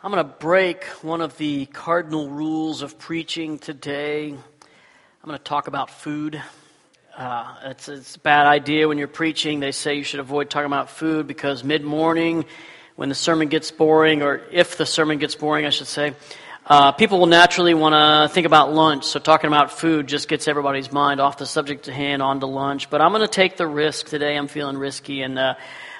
I'm going to break one of the cardinal rules of preaching today. I'm going to talk about food. Uh, it's, it's, a bad idea when you're preaching. They say you should avoid talking about food because mid morning, when the sermon gets boring, or if the sermon gets boring, I should say, uh, people will naturally want to think about lunch. So talking about food just gets everybody's mind off the subject at hand onto lunch. But I'm going to take the risk today. I'm feeling risky and. Uh,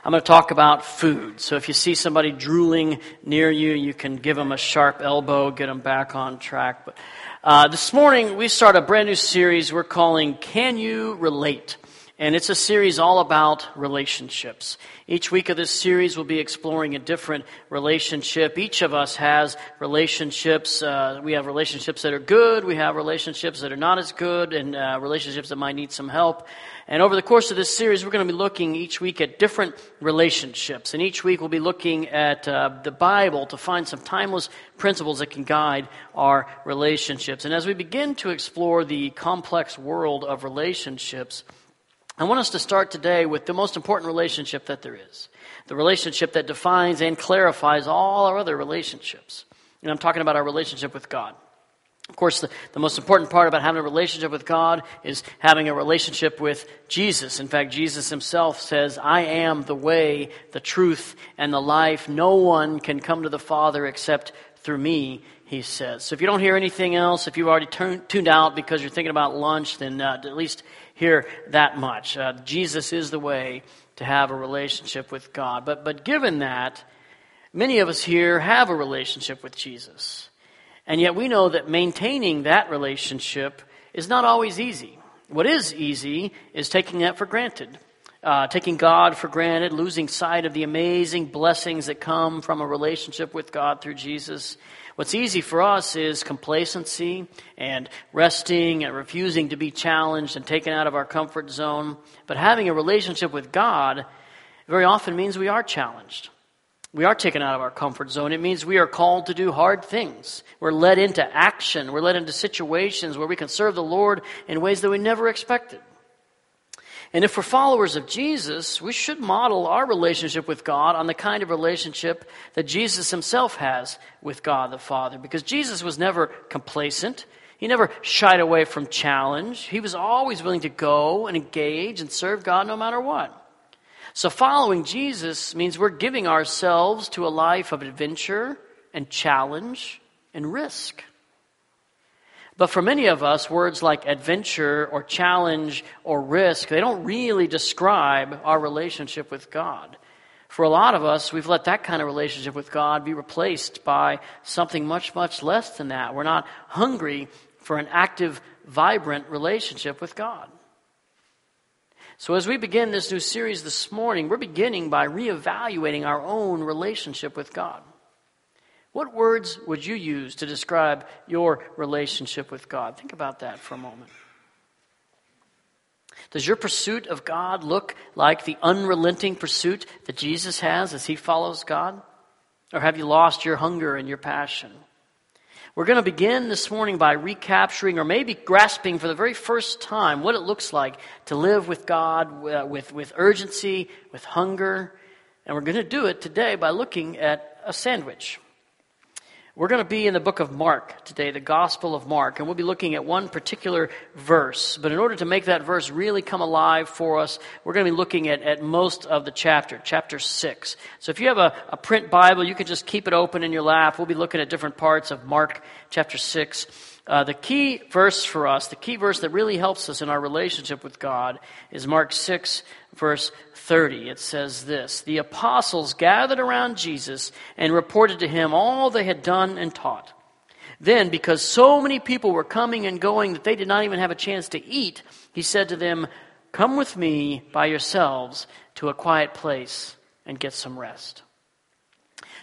I'm going to talk about food. So if you see somebody drooling near you, you can give them a sharp elbow, get them back on track. But uh, this morning we start a brand new series we're calling "Can You Relate?" And it's a series all about relationships. Each week of this series, we'll be exploring a different relationship. Each of us has relationships. Uh, we have relationships that are good, we have relationships that are not as good, and uh, relationships that might need some help. And over the course of this series, we're going to be looking each week at different relationships. And each week, we'll be looking at uh, the Bible to find some timeless principles that can guide our relationships. And as we begin to explore the complex world of relationships, I want us to start today with the most important relationship that there is the relationship that defines and clarifies all our other relationships. And I'm talking about our relationship with God. Of course, the, the most important part about having a relationship with God is having a relationship with Jesus. In fact, Jesus himself says, I am the way, the truth, and the life. No one can come to the Father except through me, he says. So if you don't hear anything else, if you've already tuned out because you're thinking about lunch, then uh, at least hear that much. Uh, Jesus is the way to have a relationship with God. But, but given that, many of us here have a relationship with Jesus. And yet we know that maintaining that relationship is not always easy. What is easy is taking that for granted. Uh, taking God for granted, losing sight of the amazing blessings that come from a relationship with God through Jesus. What's easy for us is complacency and resting and refusing to be challenged and taken out of our comfort zone. But having a relationship with God very often means we are challenged. We are taken out of our comfort zone. It means we are called to do hard things. We're led into action. We're led into situations where we can serve the Lord in ways that we never expected. And if we're followers of Jesus, we should model our relationship with God on the kind of relationship that Jesus himself has with God the Father. Because Jesus was never complacent. He never shied away from challenge. He was always willing to go and engage and serve God no matter what. So following Jesus means we're giving ourselves to a life of adventure and challenge and risk. But for many of us, words like adventure or challenge or risk, they don't really describe our relationship with God. For a lot of us, we've let that kind of relationship with God be replaced by something much, much less than that. We're not hungry for an active, vibrant relationship with God. So, as we begin this new series this morning, we're beginning by reevaluating our own relationship with God. What words would you use to describe your relationship with God? Think about that for a moment. Does your pursuit of God look like the unrelenting pursuit that Jesus has as he follows God? Or have you lost your hunger and your passion? We're going to begin this morning by recapturing or maybe grasping for the very first time what it looks like to live with God uh, with, with urgency, with hunger. And we're going to do it today by looking at a sandwich. We're going to be in the book of Mark today, the Gospel of Mark, and we'll be looking at one particular verse. But in order to make that verse really come alive for us, we're going to be looking at, at most of the chapter, chapter 6. So if you have a, a print Bible, you can just keep it open in your lap. We'll be looking at different parts of Mark chapter 6. Uh, the key verse for us, the key verse that really helps us in our relationship with God, is Mark 6, verse 30. It says this The apostles gathered around Jesus and reported to him all they had done and taught. Then, because so many people were coming and going that they did not even have a chance to eat, he said to them, Come with me by yourselves to a quiet place and get some rest.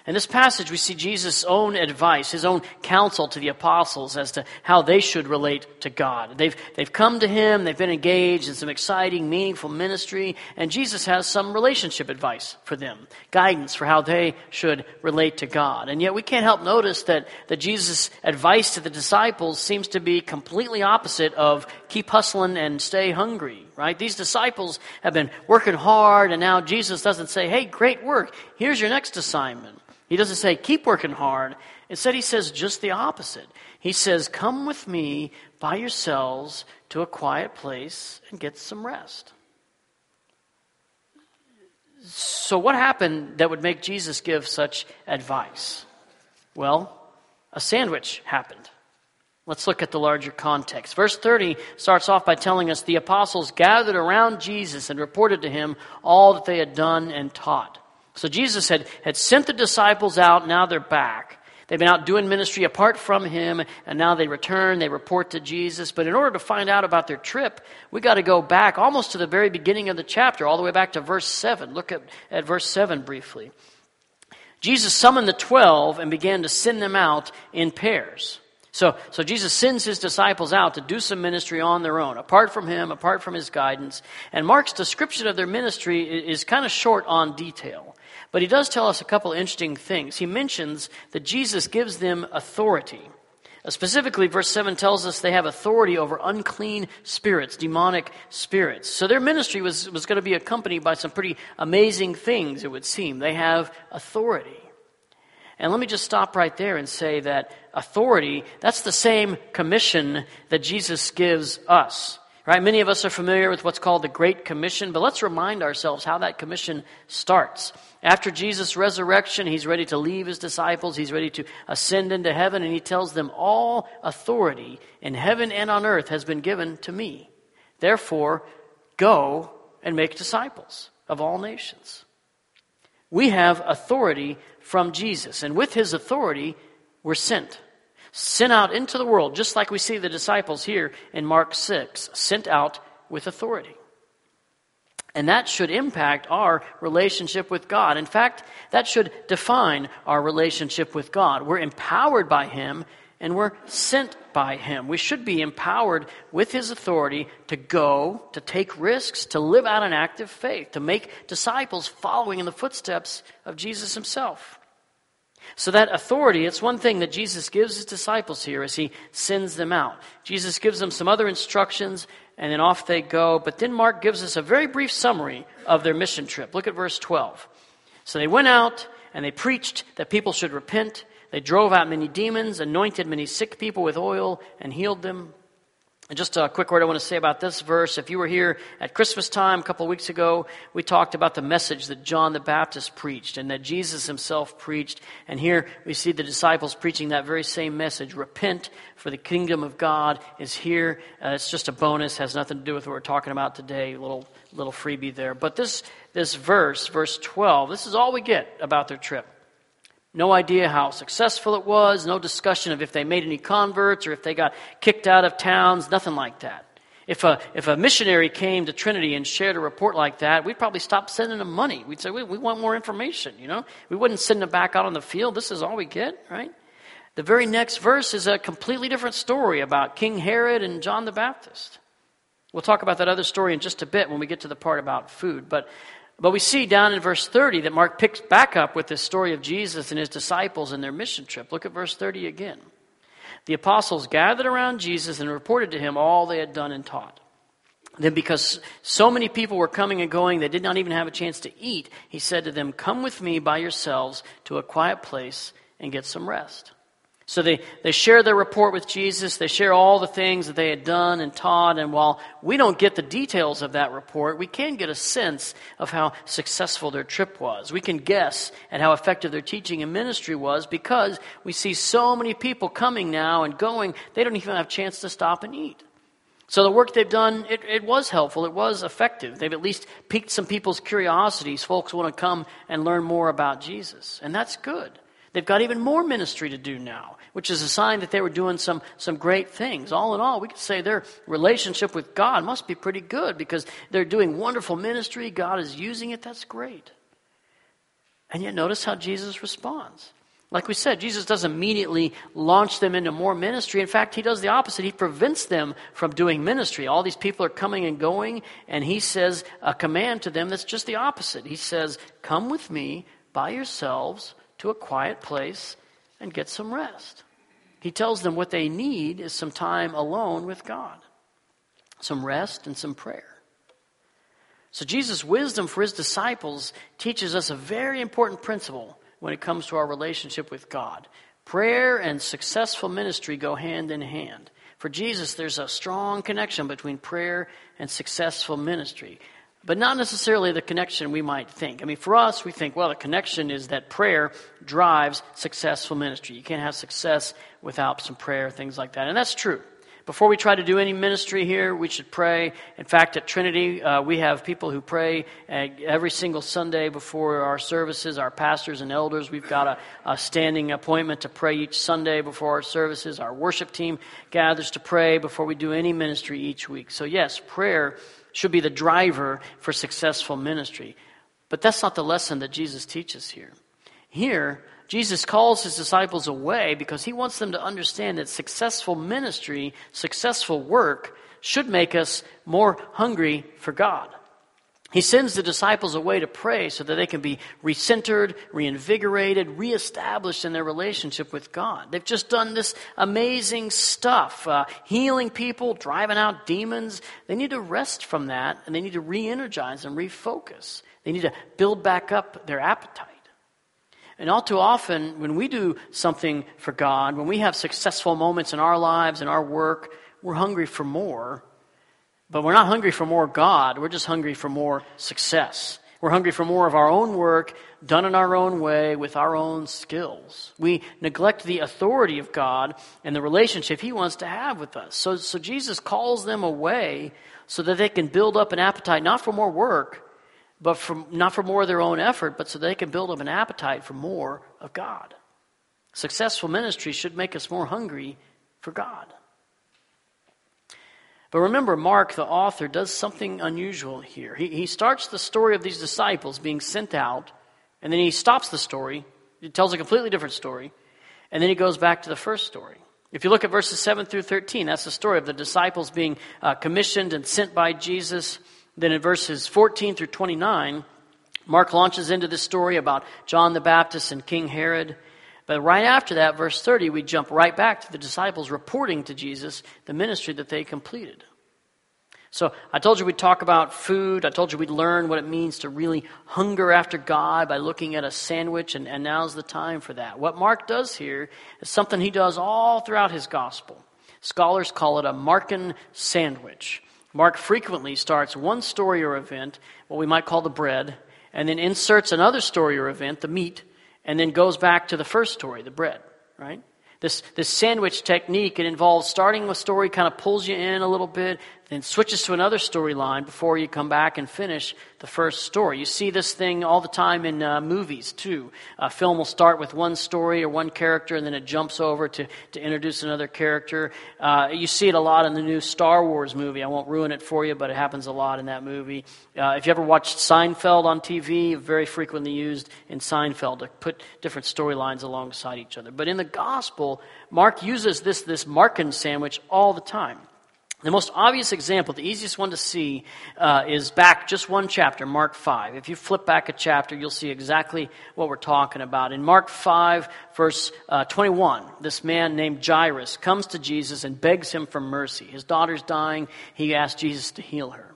In this passage, we see Jesus' own advice, his own counsel to the apostles as to how they should relate to God. They've, they've come to him, they've been engaged in some exciting, meaningful ministry, and Jesus has some relationship advice for them, guidance for how they should relate to God. And yet we can't help notice that, that Jesus' advice to the disciples seems to be completely opposite of keep hustling and stay hungry, right? These disciples have been working hard, and now Jesus doesn't say, hey, great work, here's your next assignment. He doesn't say, keep working hard. Instead, he says just the opposite. He says, come with me by yourselves to a quiet place and get some rest. So, what happened that would make Jesus give such advice? Well, a sandwich happened. Let's look at the larger context. Verse 30 starts off by telling us the apostles gathered around Jesus and reported to him all that they had done and taught. So Jesus had, had sent the disciples out, now they're back. They've been out doing ministry apart from him, and now they return, they report to Jesus. But in order to find out about their trip, we got to go back almost to the very beginning of the chapter, all the way back to verse 7. Look at, at verse 7 briefly. Jesus summoned the twelve and began to send them out in pairs. So, so Jesus sends his disciples out to do some ministry on their own, apart from him, apart from his guidance. And Mark's description of their ministry is kind of short on detail. But he does tell us a couple interesting things. He mentions that Jesus gives them authority. Uh, specifically, verse 7 tells us they have authority over unclean spirits, demonic spirits. So their ministry was, was going to be accompanied by some pretty amazing things, it would seem. They have authority. And let me just stop right there and say that authority, that's the same commission that Jesus gives us. Right? Many of us are familiar with what's called the Great Commission, but let's remind ourselves how that commission starts. After Jesus' resurrection, he's ready to leave his disciples, he's ready to ascend into heaven, and he tells them, All authority in heaven and on earth has been given to me. Therefore, go and make disciples of all nations. We have authority from Jesus. And with his authority, we're sent. Sent out into the world, just like we see the disciples here in Mark 6, sent out with authority. And that should impact our relationship with God. In fact, that should define our relationship with God. We're empowered by Him and we're sent by Him. We should be empowered with His authority to go, to take risks, to live out an active faith, to make disciples following in the footsteps of Jesus Himself. So that authority, it's one thing that Jesus gives his disciples here as he sends them out. Jesus gives them some other instructions and then off they go. But then Mark gives us a very brief summary of their mission trip. Look at verse 12. So they went out and they preached that people should repent they drove out many demons, anointed many sick people with oil, and healed them. And just a quick word I want to say about this verse. If you were here at Christmas time a couple of weeks ago, we talked about the message that John the Baptist preached and that Jesus himself preached. And here we see the disciples preaching that very same message. Repent, for the kingdom of God is here. Uh, it's just a bonus, has nothing to do with what we're talking about today. A little, little freebie there. But this, this verse, verse 12, this is all we get about their trip. No idea how successful it was, no discussion of if they made any converts or if they got kicked out of towns, nothing like that. If a, if a missionary came to Trinity and shared a report like that, we'd probably stop sending them money. We'd say, we, we want more information, you know? We wouldn't send them back out on the field. This is all we get, right? The very next verse is a completely different story about King Herod and John the Baptist. We'll talk about that other story in just a bit when we get to the part about food. But but we see down in verse 30 that Mark picks back up with this story of Jesus and his disciples and their mission trip. Look at verse 30 again. The apostles gathered around Jesus and reported to him all they had done and taught. Then, because so many people were coming and going, they did not even have a chance to eat, he said to them, Come with me by yourselves to a quiet place and get some rest. So they, they share their report with Jesus. They share all the things that they had done and taught. And while we don't get the details of that report, we can get a sense of how successful their trip was. We can guess at how effective their teaching and ministry was because we see so many people coming now and going, they don't even have a chance to stop and eat. So the work they've done, it, it was helpful. It was effective. They've at least piqued some people's curiosities. Folks want to come and learn more about Jesus. And that's good. They've got even more ministry to do now, which is a sign that they were doing some, some great things. All in all, we could say their relationship with God must be pretty good because they're doing wonderful ministry. God is using it. That's great. And yet, notice how Jesus responds. Like we said, Jesus doesn't immediately launch them into more ministry. In fact, he does the opposite. He prevents them from doing ministry. All these people are coming and going, and he says a command to them that's just the opposite. He says, Come with me by yourselves to a quiet place and get some rest. He tells them what they need is some time alone with God, some rest and some prayer. So, Jesus' wisdom for his disciples teaches us a very important principle when it comes to our relationship with God. Prayer and successful ministry go hand in hand. For Jesus, there's a strong connection between prayer and successful ministry, but not necessarily the connection we might think. I mean, for us, we think, well, the connection is that prayer drives successful ministry. You can't have success without some prayer, things like that. And that's true. Before we try to do any ministry here, we should pray. In fact, at Trinity, uh, we have people who pray uh, every single Sunday before our services, our pastors and elders. We've got a, a standing appointment to pray each Sunday before our services. Our worship team gathers to pray before we do any ministry each week. So, yes, prayer should be the driver for successful ministry. But that's not the lesson that Jesus teaches here. Here, Jesus calls his disciples away because he wants them to understand that successful ministry, successful work, should make us more hungry for God. He sends the disciples away to pray so that they can be recentered, reinvigorated, reestablished in their relationship with God. They've just done this amazing stuff, uh, healing people, driving out demons. They need to rest from that and they need to re energize and refocus. They need to build back up their appetite. And all too often, when we do something for God, when we have successful moments in our lives and our work, we're hungry for more. But we're not hungry for more God, we're just hungry for more success. We're hungry for more of our own work, done in our own way, with our own skills. We neglect the authority of God and the relationship He wants to have with us. So, so Jesus calls them away so that they can build up an appetite, not for more work, but for, not for more of their own effort, but so they can build up an appetite for more of God. Successful ministry should make us more hungry for God. But remember, Mark, the author, does something unusual here. He, he starts the story of these disciples being sent out, and then he stops the story. He tells a completely different story, and then he goes back to the first story. If you look at verses 7 through 13, that's the story of the disciples being uh, commissioned and sent by Jesus. Then in verses 14 through 29, Mark launches into the story about John the Baptist and King Herod. But right after that, verse 30, we jump right back to the disciples reporting to Jesus the ministry that they completed. So I told you we'd talk about food. I told you we'd learn what it means to really hunger after God by looking at a sandwich, and, and now's the time for that. What Mark does here is something he does all throughout his gospel. Scholars call it a Markan sandwich. Mark frequently starts one story or event, what we might call the bread, and then inserts another story or event, the meat, and then goes back to the first story, the bread, right? This, this sandwich technique, it involves starting with story, kind of pulls you in a little bit, then switches to another storyline before you come back and finish the first story. You see this thing all the time in uh, movies, too. A film will start with one story or one character, and then it jumps over to, to introduce another character. Uh, you see it a lot in the new Star Wars movie. I won't ruin it for you, but it happens a lot in that movie. Uh, if you ever watched Seinfeld on TV, very frequently used in Seinfeld to put different storylines alongside each other. But in the gospel, Mark uses this, this Markan sandwich all the time. The most obvious example, the easiest one to see, uh, is back just one chapter, Mark 5. If you flip back a chapter, you'll see exactly what we're talking about. In Mark 5, verse uh, 21, this man named Jairus comes to Jesus and begs him for mercy. His daughter's dying. He asks Jesus to heal her.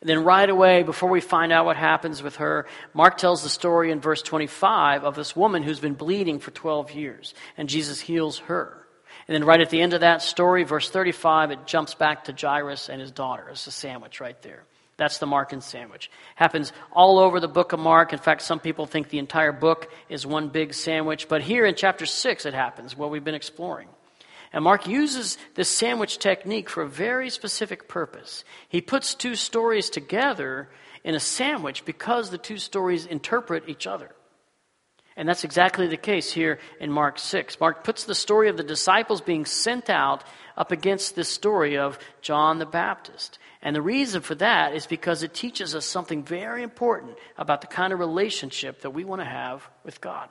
And then, right away, before we find out what happens with her, Mark tells the story in verse 25 of this woman who's been bleeding for 12 years, and Jesus heals her. And then right at the end of that story, verse 35, it jumps back to Jairus and his daughter. It's a sandwich right there. That's the Markan sandwich. Happens all over the book of Mark. In fact, some people think the entire book is one big sandwich. But here in chapter 6, it happens, what we've been exploring. And Mark uses this sandwich technique for a very specific purpose. He puts two stories together in a sandwich because the two stories interpret each other. And that's exactly the case here in Mark 6. Mark puts the story of the disciples being sent out up against this story of John the Baptist. And the reason for that is because it teaches us something very important about the kind of relationship that we want to have with God.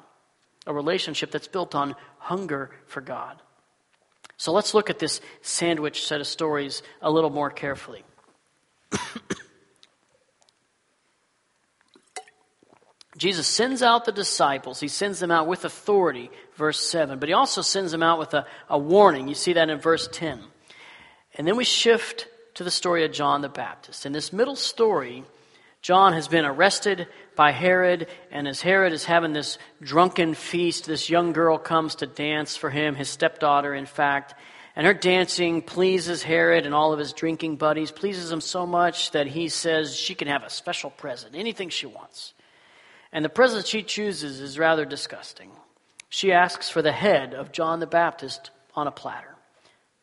A relationship that's built on hunger for God. So let's look at this sandwich set of stories a little more carefully. Jesus sends out the disciples. He sends them out with authority, verse 7. But he also sends them out with a, a warning. You see that in verse 10. And then we shift to the story of John the Baptist. In this middle story, John has been arrested by Herod, and as Herod is having this drunken feast, this young girl comes to dance for him, his stepdaughter, in fact. And her dancing pleases Herod and all of his drinking buddies, pleases him so much that he says she can have a special present, anything she wants. And the present she chooses is rather disgusting. She asks for the head of John the Baptist on a platter.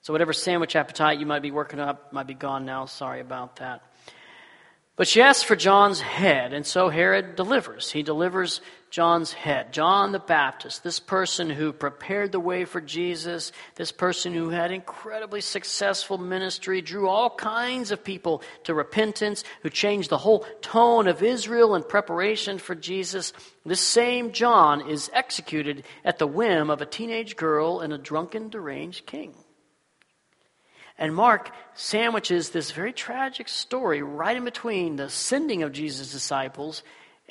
So, whatever sandwich appetite you might be working up might be gone now. Sorry about that. But she asks for John's head, and so Herod delivers. He delivers John's head. John the Baptist, this person who prepared the way for Jesus, this person who had incredibly successful ministry, drew all kinds of people to repentance, who changed the whole tone of Israel in preparation for Jesus. This same John is executed at the whim of a teenage girl and a drunken, deranged king. And Mark sandwiches this very tragic story right in between the sending of Jesus' disciples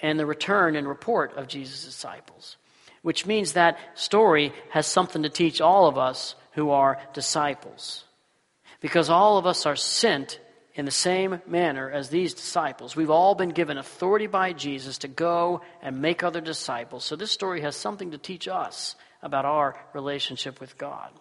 and the return and report of Jesus' disciples, which means that story has something to teach all of us who are disciples. Because all of us are sent in the same manner as these disciples. We've all been given authority by Jesus to go and make other disciples. So this story has something to teach us about our relationship with God.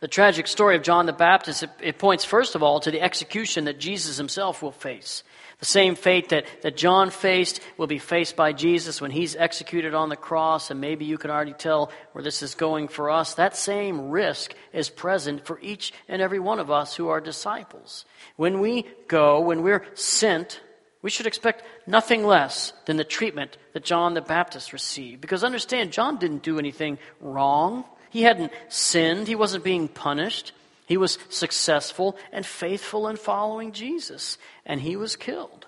The tragic story of John the Baptist, it, it, points first of all to the execution that Jesus himself will face. The same fate that, that John faced will be faced by Jesus when he's executed on the cross, and maybe you can already tell where this is going for us. That same risk is present for each and every one of us who are disciples. When we go, when we're sent, we should expect nothing less than the treatment that John the Baptist received. Because understand, John didn't do anything wrong. He hadn't sinned, he wasn't being punished. He was successful and faithful in following Jesus, and he was killed.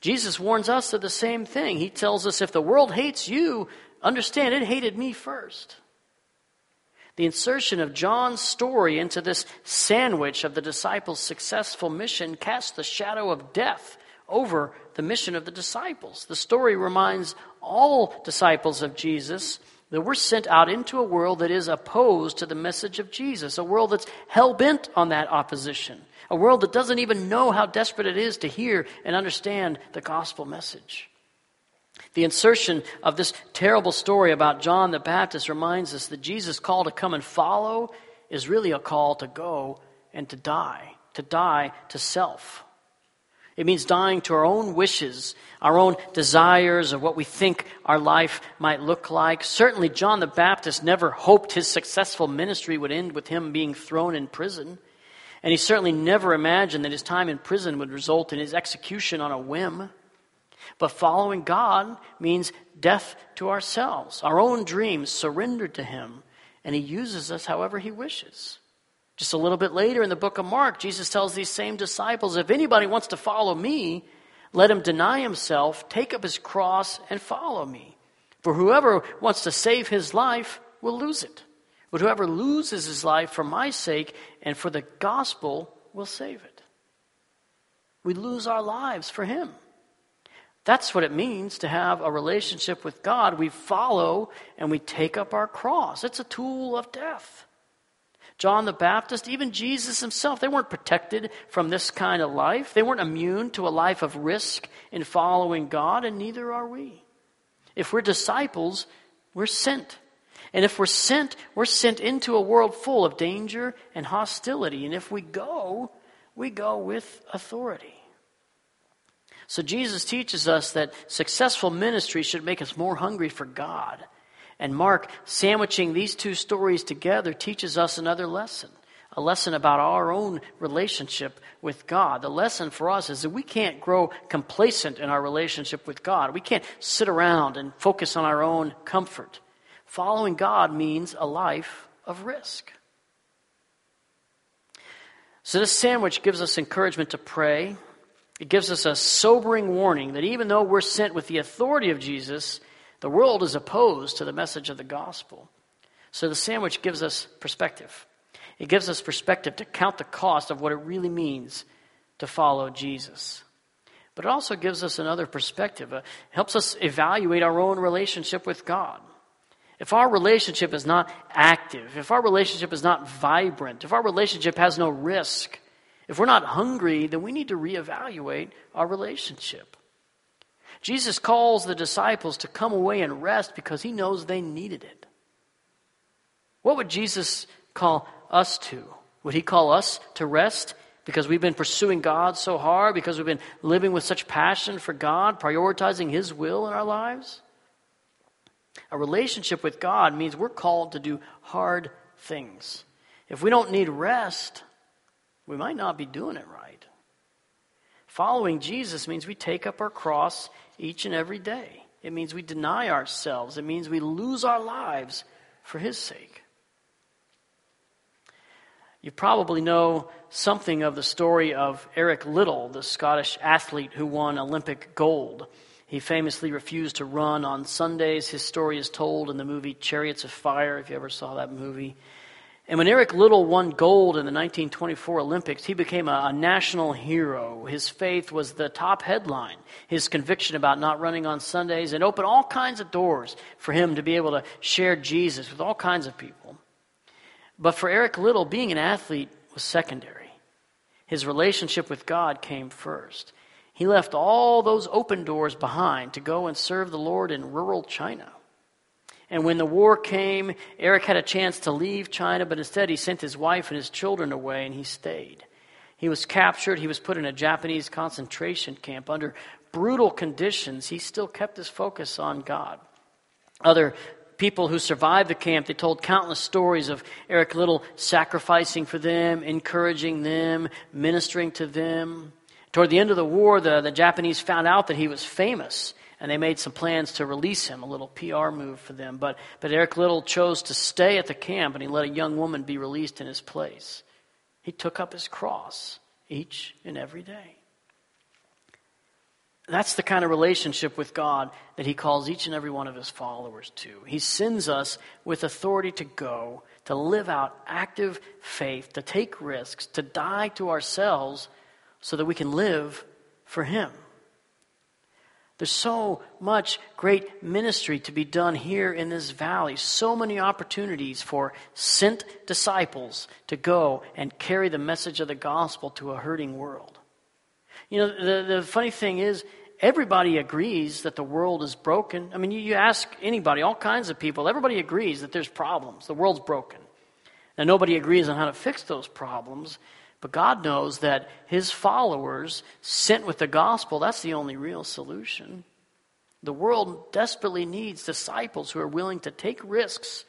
Jesus warns us of the same thing. He tells us if the world hates you, understand it hated me first. The insertion of John's story into this sandwich of the disciples' successful mission casts the shadow of death over the mission of the disciples. The story reminds all disciples of Jesus that we're sent out into a world that is opposed to the message of Jesus, a world that's hell bent on that opposition, a world that doesn't even know how desperate it is to hear and understand the gospel message. The insertion of this terrible story about John the Baptist reminds us that Jesus' call to come and follow is really a call to go and to die, to die to self. It means dying to our own wishes, our own desires of what we think our life might look like. Certainly, John the Baptist never hoped his successful ministry would end with him being thrown in prison. And he certainly never imagined that his time in prison would result in his execution on a whim. But following God means death to ourselves, our own dreams surrendered to him, and he uses us however he wishes. Just a little bit later in the book of Mark, Jesus tells these same disciples if anybody wants to follow me, let him deny himself, take up his cross, and follow me. For whoever wants to save his life will lose it. But whoever loses his life for my sake and for the gospel will save it. We lose our lives for him. That's what it means to have a relationship with God. We follow and we take up our cross. It's a tool of death. John the Baptist, even Jesus himself, they weren't protected from this kind of life. They weren't immune to a life of risk in following God, and neither are we. If we're disciples, we're sent. And if we're sent, we're sent into a world full of danger and hostility. And if we go, we go with authority. So Jesus teaches us that successful ministry should make us more hungry for God and Mark, sandwiching these two stories together, teaches us another lesson a lesson about our own relationship with God. The lesson for us is that we can't grow complacent in our relationship with God. We can't sit around and focus on our own comfort. Following God means a life of risk. So, this sandwich gives us encouragement to pray. It gives us a sobering warning that even though we're sent with the authority of Jesus, the world is opposed to the message of the gospel. So the sandwich gives us perspective. It gives us perspective to count the cost of what it really means to follow Jesus. But it also gives us another perspective. It helps us evaluate our own relationship with God. If our relationship is not active, if our relationship is not vibrant, if our relationship has no risk, If we're not hungry, then we need to reevaluate our relationship. Jesus calls the disciples to come away and rest because he knows they needed it. What would Jesus call us to? Would he call us to rest because we've been pursuing God so hard, because we've been living with such passion for God, prioritizing his will in our lives? A relationship with God means we're called to do hard things. If we don't need rest, we might not be doing it right. Following Jesus means we take up our cross each and every day. It means we deny ourselves. It means we lose our lives for His sake. You probably know something of the story of Eric Liddell, the Scottish athlete who won Olympic gold. He famously refused to run on Sundays. His story is told in the movie Chariots of Fire, if you ever saw that movie. And when Eric Liddell won gold in the 1924 Olympics, he became a, a, national hero. His faith was the top headline. His conviction about not running on Sundays and opened all kinds of doors for him to be able to share Jesus with all kinds of people. But for Eric Liddell, being an athlete was secondary. His relationship with God came first. He left all those open doors behind to go and serve the Lord in rural China. And when the war came, Eric had a chance to leave China, but instead he sent his wife and his children away and he stayed. He was captured. He was put in a Japanese concentration camp under brutal conditions. He still kept his focus on God. Other people who survived the camp, they told countless stories of Eric Liddell sacrificing for them, encouraging them, ministering to them. Toward the end of the war, the, the Japanese found out that he was famous and they made some plans to release him, a little PR move for them. But, but Eric Liddell chose to stay at the camp and he let a young woman be released in his place. He took up his cross each and every day. That's the kind of relationship with God that he calls each and every one of his followers to. He sends us with authority to go, to live out active faith, to take risks, to die to ourselves so that we can live for him. There's so much great ministry to be done here in this valley. So many opportunities for sent disciples to go and carry the message of the gospel to a hurting world. You know, the, the funny thing is, everybody agrees that the world is broken. I mean, you, you ask anybody, all kinds of people, everybody agrees that there's problems. The world's broken. Now, nobody agrees on how to fix those problems. But God knows that His followers, sent with the gospel, that's the only real solution. The world desperately needs disciples who are willing to take risks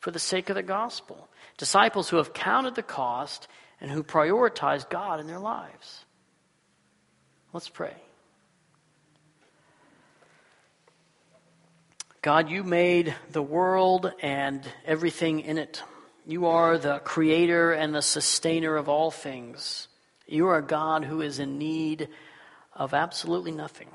for the sake of the gospel. Disciples who have counted the cost and who prioritize God in their lives. Let's pray. God, you made the world and everything in it. You are the creator and the sustainer of all things. You are a God who is in need of absolutely nothing.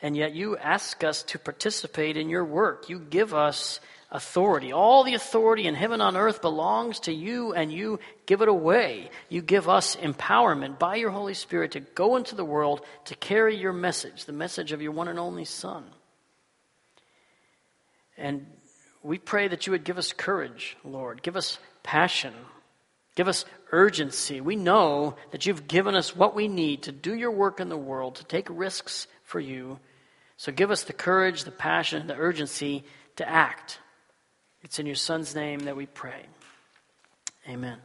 And yet you ask us to participate in your work. You give us authority. All the authority in heaven on earth belongs to you, and you give it away. You give us empowerment by your Holy Spirit to go into the world to carry your message, the message of your one and only Son. And we pray that you would give us courage, Lord. Give us passion. Give us urgency. We know that you've given us what we need to do your work in the world, to take risks for you. So give us the courage, the passion, the urgency to act. It's in your Son's name that we pray. Amen.